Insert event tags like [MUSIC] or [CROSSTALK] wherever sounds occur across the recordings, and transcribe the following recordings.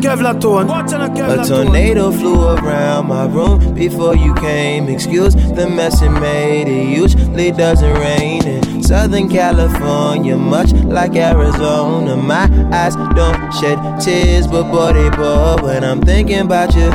A tornado flew around my room before you came. Excuse the mess it made. It usually doesn't rain in Southern California, much like Arizona. My eyes don't shed tears, but boy they pour when I'm thinking about you.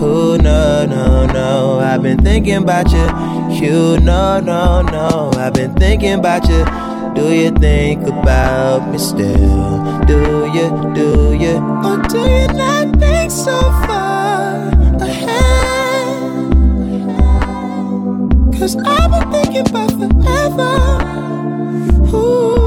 Who no no no? I've been thinking about you. You no no no. I've been thinking about you. Do you think about me still? Do you, do you? Or do you not think so far ahead? Cause I've been thinking about forever. Ooh.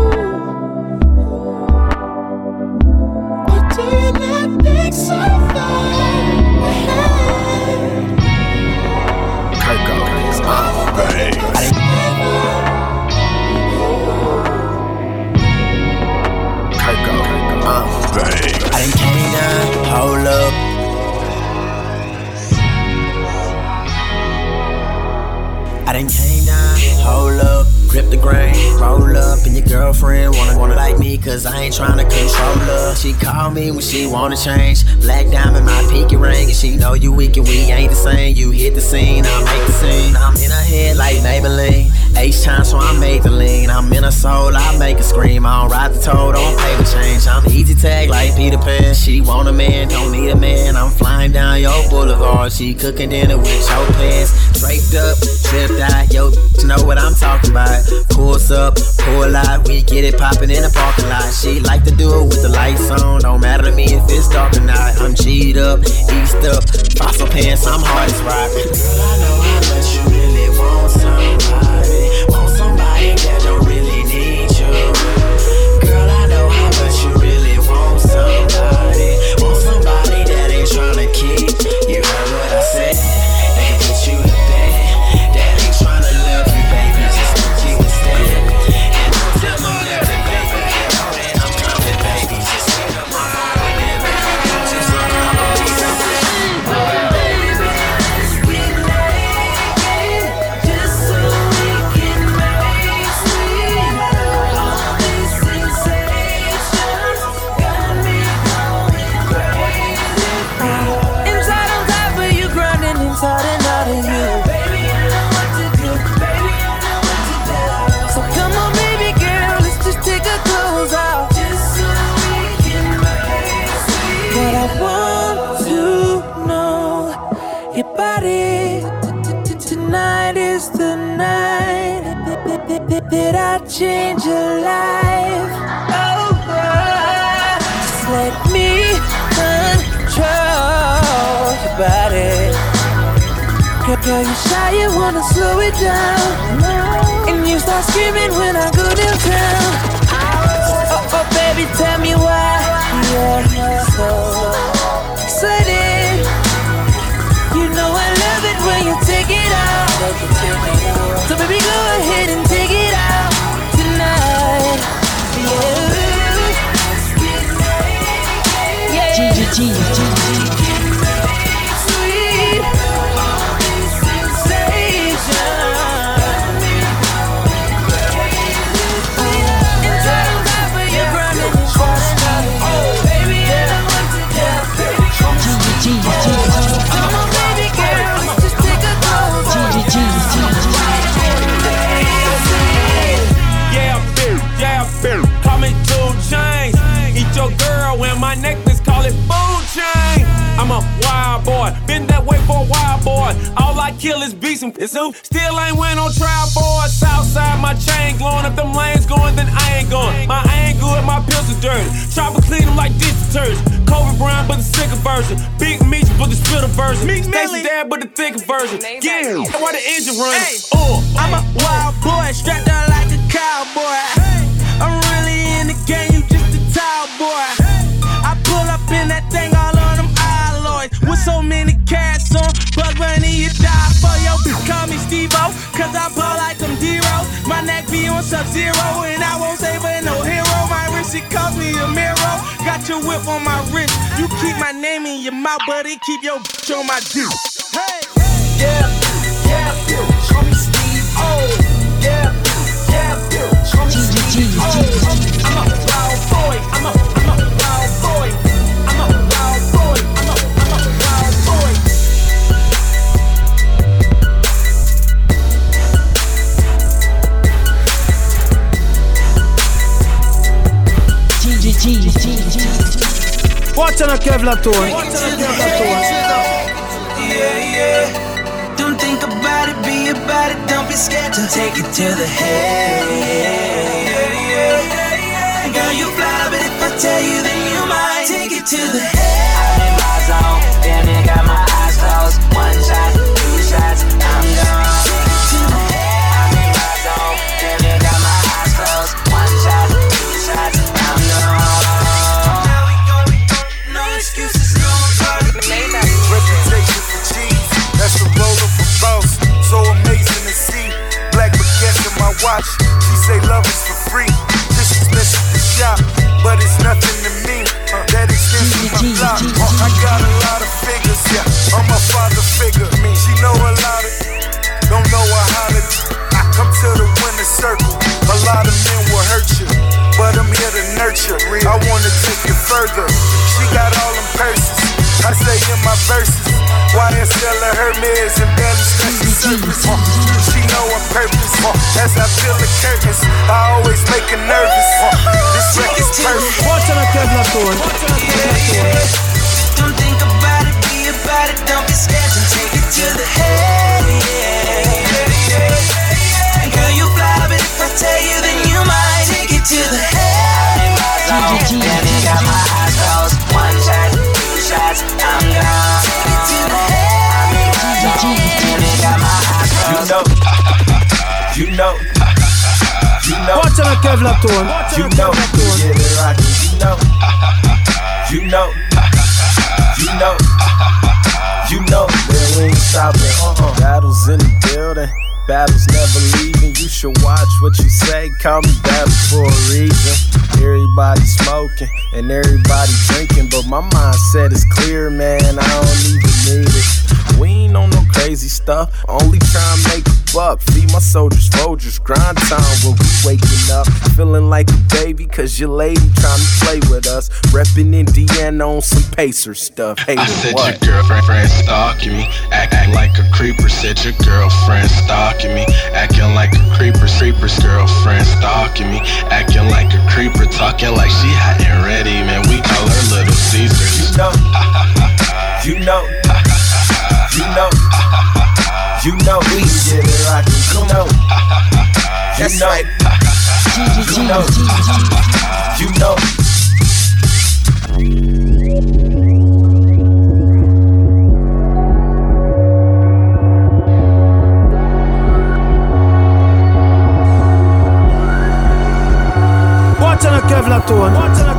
Cause I ain't tryna control her. She call me when she wanna change. Black diamond, my pinky ring, and she know you weak and we ain't the same. You hit the scene, I make the scene. I'm in her head like Maybelline. H time, so I made the lean. I'm in her soul, I make her scream. I don't ride the toad, don't pay the change. I'm easy tag like Peter Pan. She want a man, don't need a man. I'm flying down your boulevard. She cooking dinner with your plans. Draped up, tripped out, yo, know what I'm talking about. Pulls up, pull out, we get it poppin' in the parking lot. She like to do it with the lights on. Don't matter to me if it's dark or not. I'm G'd up, eased up, fossil pants, I'm hard as rock. Girl, I know how much you really want somebody. Want somebody that don't change your life. Oh, just let me control your body. Girl, you shy, you wanna slow it down. And you start screaming when I go downtown. Oh, oh, baby, tell me why you're so excited. You know I love it when you take it out. All I kill is beats and it's who still ain't went on trial for it. Southside, my chain glowing. If them lanes going, then I ain't going. My I ain't good, my pills are dirty. Chopper clean them like dish detergent. Kobe Brown, but the sicker version. Big meat, but the spitter version. Stacy dad, but the thicker version. Yeah, why the engine run? Uh. I'm a wild boy, strapped down like a cowboy. I'm really in the game, you just a tall boy. I pull up in that thing, all on them alloys. With so many cats on, Bug Bunny, you die for yo. Call me Steve-O, cause I ball like I'm D-Ro. My neck be on sub-zero, and I won't save no hero. My wrist, it cost me a mirror. Got your whip on my wrist. You keep my name in your mouth, buddy. Keep your bitch on my dick. Hey, yeah, yeah, call me Steve-O. Yeah, yeah, call me Steve-O. Watch on a Kevlar tone. Yeah, yeah. Don't think about it, be about it. Don't be scared to take it to the head. Yeah, yeah. Girl, you fly, but if I tell you, then you might take it to the head. I'm in my zone, damn it, got my eyes closed. YSL or Hermes and barely scratch the surface. Uh, she know her purpose. Uh, as I feel the curtains, I always make her nervous. Uh, this record's perfect. Watch on a Kevlar tone. Watch on a Kevlar tone. Don't think about it, be about it. Don't be scared to take it to the head. Yeah. Girl, you fly, know, you know, you know, Watch on a Kevlar tone. You know, Kevlar we get it rockin'. You know, you know, you know, you know that we ain't stopping. Uh-uh. Battles in the building, battles never leaving. You should watch what you say. Call me battle for a reason. Everybody smoking and everybody drinking, but my mindset is clear, man. I don't even need it. We ain't on no crazy stuff. Only trying to make a buck. Feed my soldiers, Folgers. Grind time when we waking up. Feeling like a baby, cause your lady trying to play with us. Reppin' Indiana on some pacer stuff. Hey, I said what? your girlfriend friend stalking me, act, act like a creeper. Said your girlfriend stalking me, acting like a creeper. Creeper's girlfriend stalking me, acting like a creeper, talking like she hot and ready. Man, we call her Little Caesars. You know, [LAUGHS] you know, you know, [LAUGHS] you know, we get it rockin'. You know, you know, you know, you know. Watch on a Kevlar tone. Watch on a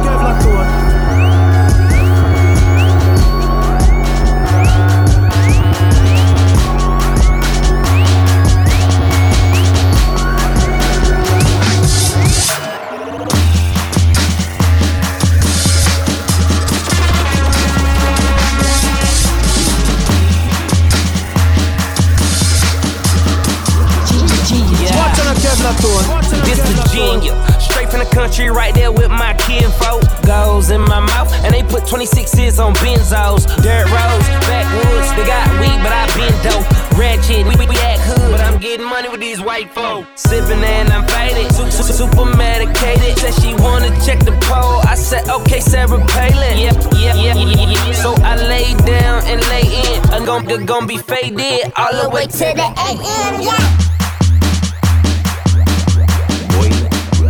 be faded all the way to the AM, yeah.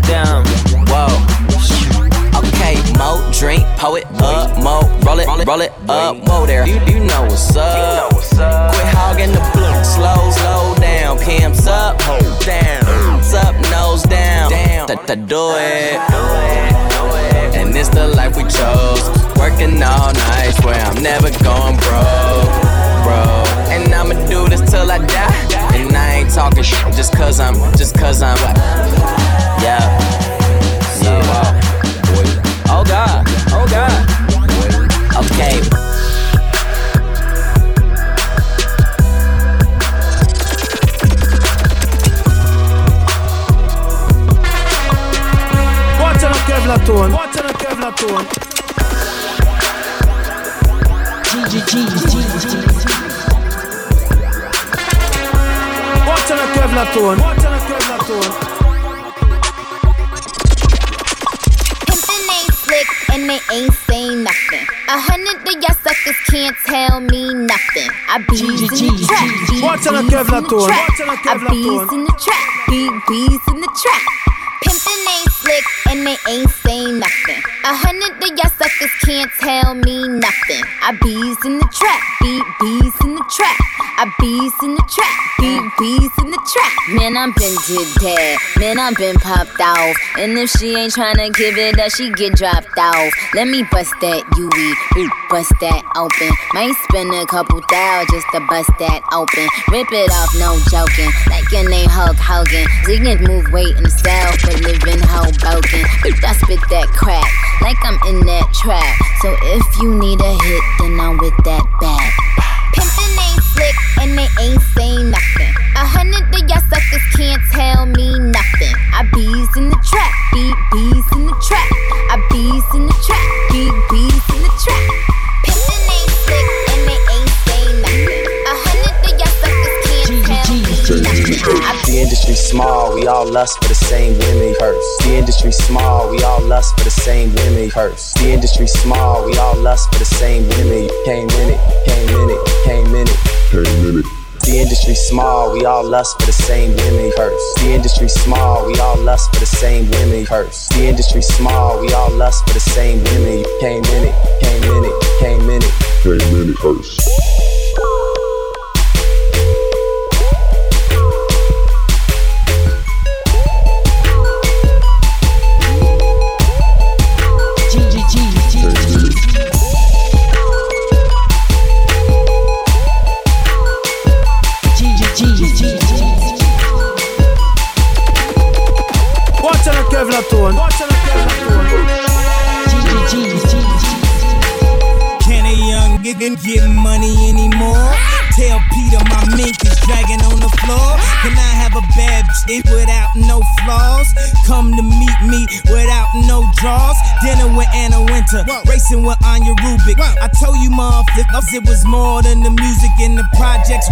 down. Whoa. Okay, mo drink, poet up, mo roll it, roll it up, whoa there. You, you know what's up. Quit hogging the blue, slow, slow down. Pimps up, hold down. Pimps up, nose down. Down, do it. And it's the life we chose. Working all night, swear I'm never going broke, bro. And I'ma do this till I die. And I ain't talking shit just cause I'm, just cause I'm. Yeah. Yeah. Oh God. Oh God. Okay. Watch on a Kevlar tone. Watch on a Kevlar tone. Watch Kevlar tone. Watch on a Kevlar tone. Slick and they ain't saying nothing. A hundred of y'all suckers can't tell me nothing. I bees in the trap, beat Watch out, bees in the trap. I bees in the trap, bees in the trap. Pimpin' ain't slick and they ain't saying nothing. A hundred of y'all suckers can't tell me nothing. I bees in the trap, beat bees in the trap. I bees in the trap, beat bees in the trap. Man, I'm been did that. Man, I'm been popped off. And if she ain't tryna give it up, she get dropped off. Let me bust that UE, bust that open. Might spend a couple thou just to bust that open. Rip it off, no joking. Like your name Hulk Hogan. Ziggins move weight in the south, but live in Hoboken. I spit that crack like I'm in that trap. So if you need a hit, then I'm with that bag. Pimpin' ain't slick and they ain't saying nothing. A hundred of y'all suckers can't tell me nothing. I bees in the trap, beat bees in the trap. I bees in the trap, beat bees in the trap. Industry small, we all lust for the same women purse. The industry small, we all lust for the same women purse. The industry small, we all lust for the same women. Came in it, came in it, came in it. Came in it. The industry small, we all lust for the same women purse. The industry small, we all lust for the same women purse. The industry small, we all lust for the same women.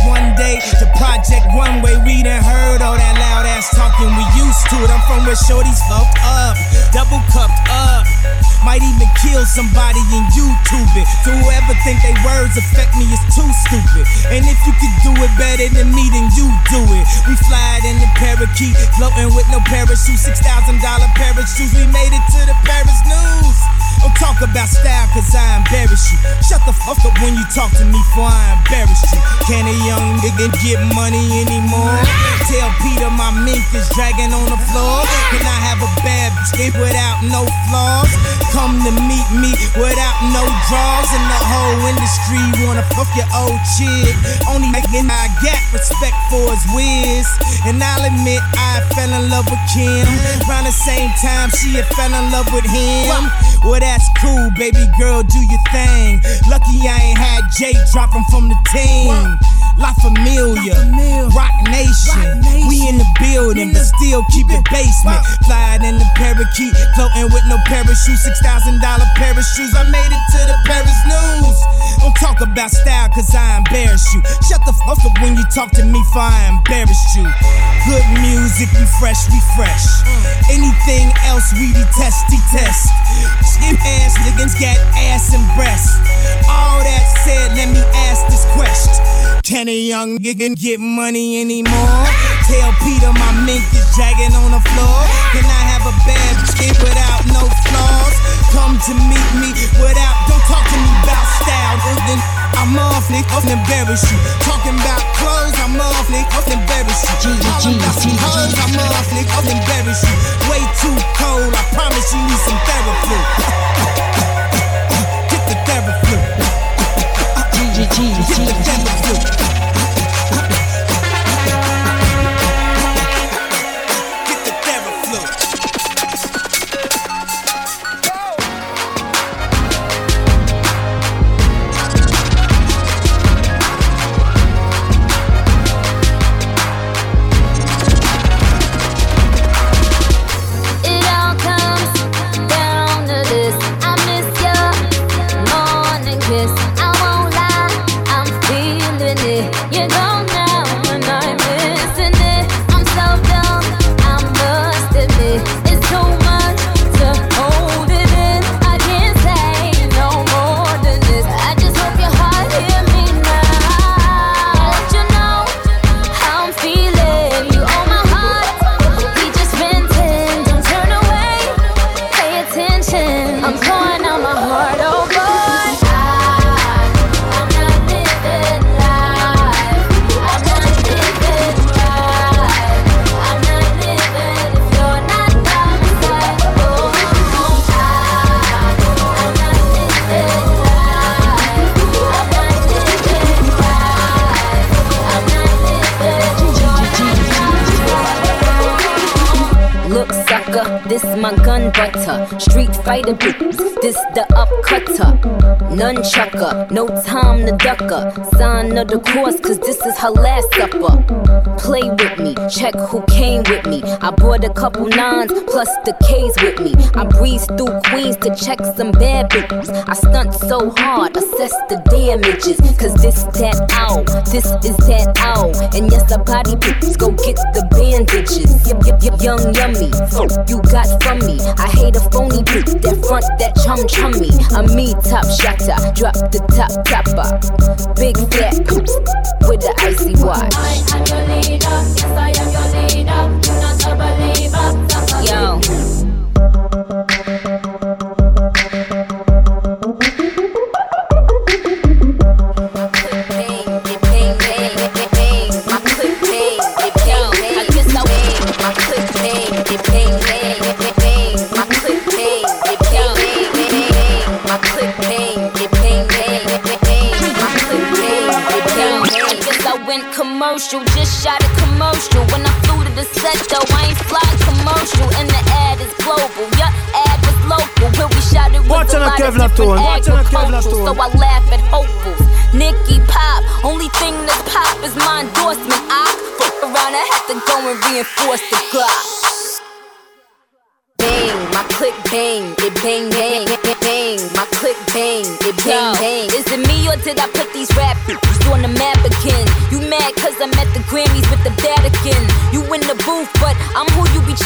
One day, the project one way. We done heard all that loud ass talking. We used to it. I'm from where shorties fucked up, double cupped up. Might even kill somebody and YouTube it. So whoever think they words affect me is too stupid. And if you could do it better than me, then you do it. We fly in the parakeet, floating with no parachute. Six thousand dollar parachutes. We made it to the Paris news. Don't talk about style, cause I embarrass you. Shut the fuck up when you talk to me, for I embarrass you. Can a young nigga get money anymore? Tell Peter my mink is dragging on the floor. Can I have a bad bitch without no flaws? Come to meet me without no draws. And the whole industry wanna fuck your old chick. Only nigga I got respect for his whiz. And I'll admit I fell in love with Kim. Around the same time she had fell in love with him. Well, that's cool, baby girl, do your thing. Lucky I ain't had Jay dropping from the team. La Familia, Roc Nation. We in the building, but still keep it basement. Flying in the parakeet, floating with no parachute. Six thousand dollar parachutes. I made it to the Paris news. Don't talk about style, cause I embarrass you. Shut the fuck up when you talk to me, for I embarrass you. Good music, we fresh, we fresh. Mm. Anything else, we detest, detest. Skin ass niggas got ass and breasts. All that said, let me ask this question. Can a young nigga get money anymore? Tell Peter my mink is dragging on the floor. Can I have a bad chick without no flaws? Come to meet me without, don't talk to me about style. Then I'm off, nigga, off embarrass you. Talking about clothes, I'm off, nigga, off embarrass you. Talking about some hoes, I'm off, nigga, off embarrass you. Way too cold, I promise you need some therapy. [LAUGHS] Get the therapy. Street fighter, bitch, this the upcutter. Nunchucker, no time to ducker. Sign of the course, cause this is her last supper. Play with me, check who came with me. I brought a couple nines plus the K's with me. I breeze through Queens to check some bad bitches. I stunt so hard, assess the damages. Cause this that ow, this is that ow. And yes, the body bitches go get the bandages. Yep, yep, yep, young yummy. You got from me. I hate a phony bitch that front that chum chummy. A me top shotter, drop the top topper. Big fat poops with the icy watch. I am your leader, yes I am your leader. You're not a believer. Yo.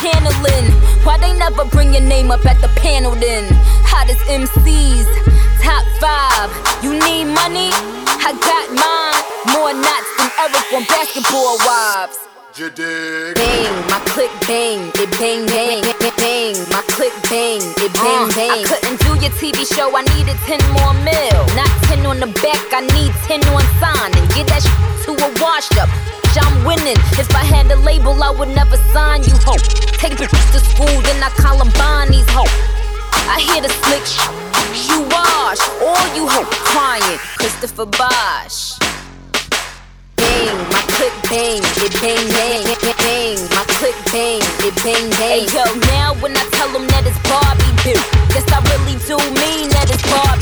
Channeling. Why they never bring your name up at the panel then? Hottest MCs, top five. You need money? I got mine. More knots than Eric on basketball wives. Bang, my click bang, it bang bang, bang, my click bang, it bang uh, bang. I couldn't do your TV show, I needed 10 more mil. Not 10 on the back, I need 10 on sign and Get that sh- to a washed up. I'm winning. If I had a label, I would never sign you, ho. Take bitches to school, then I call Columbine these ho. I hear the slick sh- you wash, all you ho crying. Christopher Bosh. Bang, my click bang, it bang bang, bang, my click bang, it bang bang. Hey yo, now when I tell them that it's Barbie boo, guess I really do mean that it's Barbie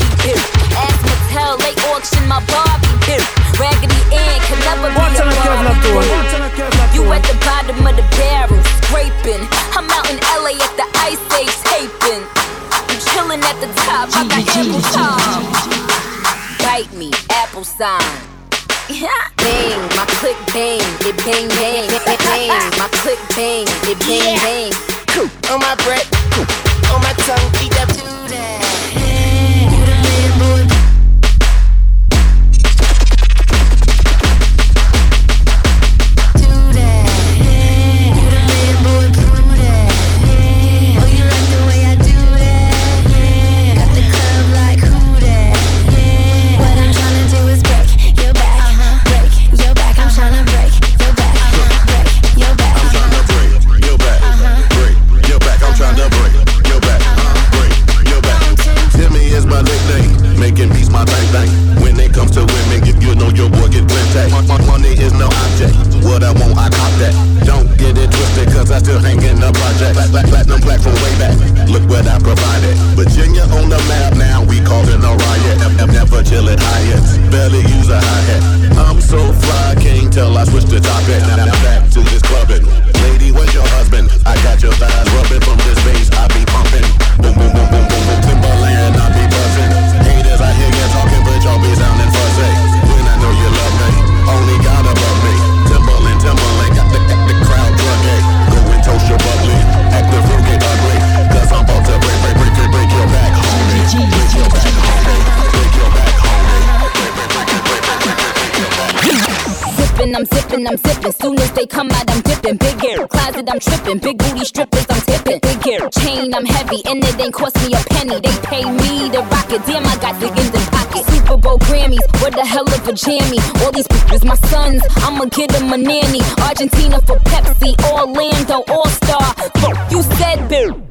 I'm zipping, I'm zipping. Soon as they come out, I'm dipping. Big air closet, I'm tripping. Big booty strippers, I'm tipping. Big air chain, I'm heavy, and it ain't cost me a penny. They pay me to rock it. Damn, I got the in the pocket. Super Bowl Grammys, what the hell of a jammy. All these pictures, my sons, I'ma get them a nanny. Argentina for Pepsi, Orlando All Star. Fuck you said, Bill.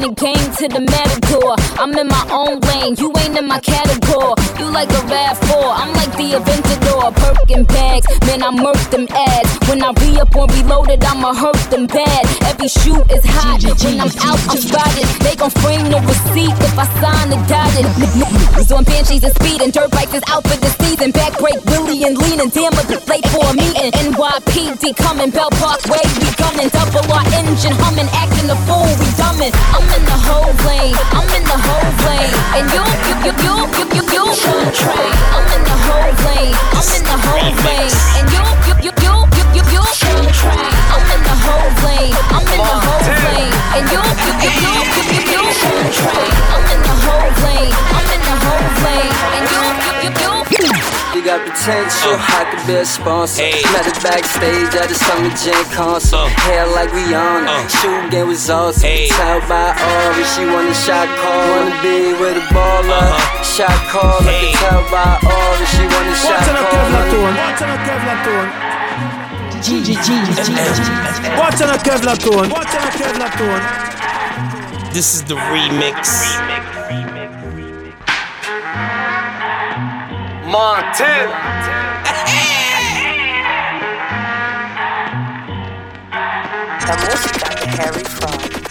running game to the matador. I'm in my own lane, you ain't in my category. You like a RAV4, I'm like the Aventador. Birkin bags, man, I murk them ads. When I re up or reloaded, I'ma hurt them bad. Every shoot is hot, when I'm out, I'm spotted. They gon' frame the receipt if I sign the dotted. Niggas on banshees and speed and dirt bikes is out for the season. Back break, Willie and leaning, damn, but late for a meeting. NYPD coming, Belt Parkway, we gunning. Double our engine humming, acting the fool, we dumbing. I'm in the whole lane, I'm in the whole lane. You got potential, oh. I could be a sponsor. Met her backstage at the Summer Jam concert. Oh. Hair like Rihanna, oh. shooting game was awesome. Tell by Ori, she want a shot call. Wanna be with a baller. Uh-huh. Shot call, I can tell by Ori, she want a shot Watch out, Kevin call. Tone. Watch out, Kevin Tone. Watch out, Kevin Tone. Watch out, Kevin Tone. This is the remix. Montana.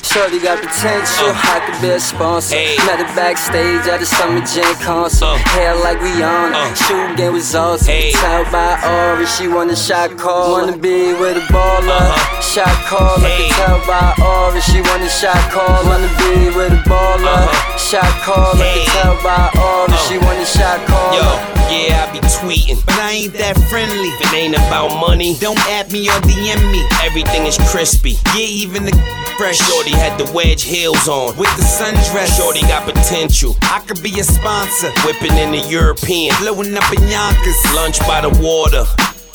Shorty got potential, uh. I could be a sponsor. Met her backstage at the Summer Jam concert. Uh. Hair like Rihanna, uh. shooting game was awesome. Tell by Ori, she want a shot call. Wanna be with a baller. Uh-huh. Shot call, I can tell by Ori, she want a shot call. Wanna be with a baller. Uh-huh. Shot call, I can tell by Ori, she want a shot call. Yo, yeah, I be tweeting, but I ain't that friendly. If it ain't about money, don't add me or DM me. Everything is crispy. Yeah, even the fresh. Shorty had the wedge heels on with the sundress. Shorty got potential. I could be a sponsor. Whipping in the European, blowing up in Yonkers. Lunch by the water.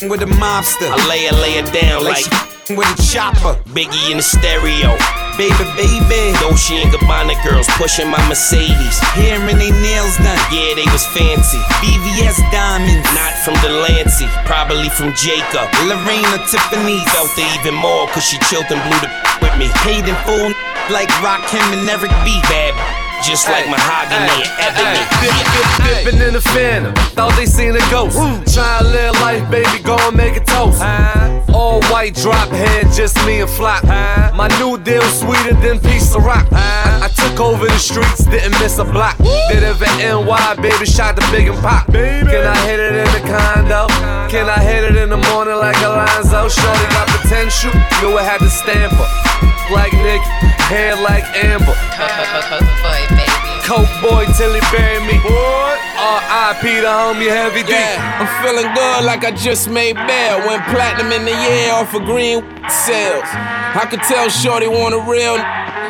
With a mobster, I lay her, lay her down like, she with a chopper. Biggie in the stereo. Baby, baby. Dolce and Gabbana girls pushing my Mercedes. Hearing they nails done. Yeah, they was fancy. VVS diamonds. Not from Delancey. Probably from Jacob. Lorena Tiffany. Felt it even more cause she chilled and blew the [LAUGHS] with me. Paid in full like Rakim and Eric B. Bad [LAUGHS] just like mahogany and ebony. Dipping in the phantom, thought they seen a ghost. Try to live life, baby, go and make a toast. Uh-huh. All white drop head, just me and Flop. My new deal sweeter than piece of rock. I, I took over the streets, didn't miss a block. Did it for NY, baby, shot the big and pop. Can I hit it in the condo? Can I hit it in the morning like Alonzo? Shorty got potential, knew I had to stamp her. Like Nick, hair like Amber. [LAUGHS] Coke boy till he bury me. R.I.P. the homie Heavy D. Yeah, I'm feeling good like I just made bail. Went platinum in the year off of green sales. I could tell Shorty want a real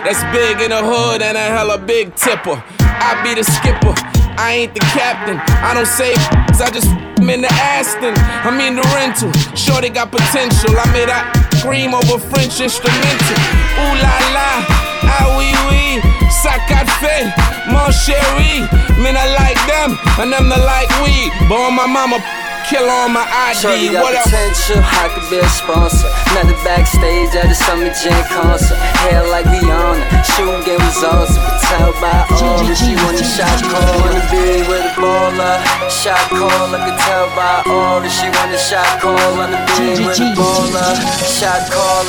that's big in the hood and a hella big tipper. I be the skipper, I ain't the captain. I don't say cause I just am in the Aston. I mean the rental. Shorty got potential. I made that scream over French instrumental. Ooh la la, ah oui oui, ça qu'a fait, mon chéri. Man, I like them, and them not like we. But on my mama, kill on my Shorty ID. got What up? potential, I could be a sponsor. Met her backstage at the Summer Jam concert. Hair like Rihanna, shooting game was awesome. Could tell by all that she want a shot call. Wanna be with a baller. Shot call, I can tell by all that she want a shot call. Wanna be with a baller. Shot call,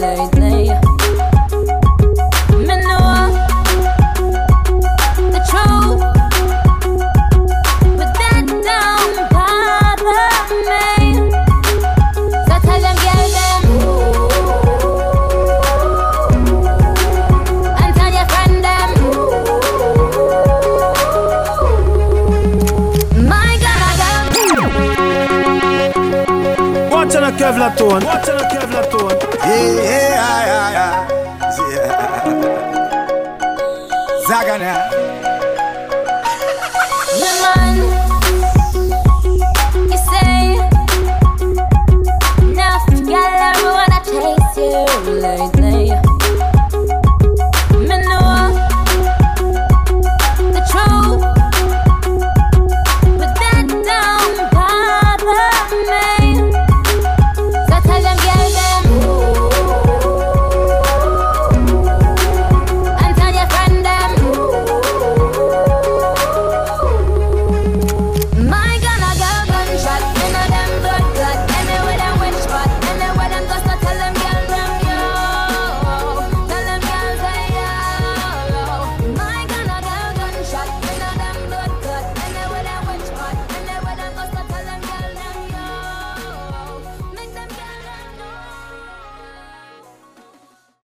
lately. Me know the truth, but that don't bother me. So tell them, get them, and tell your friend them. My God, I got. Watch on a Kevlar tone yeah.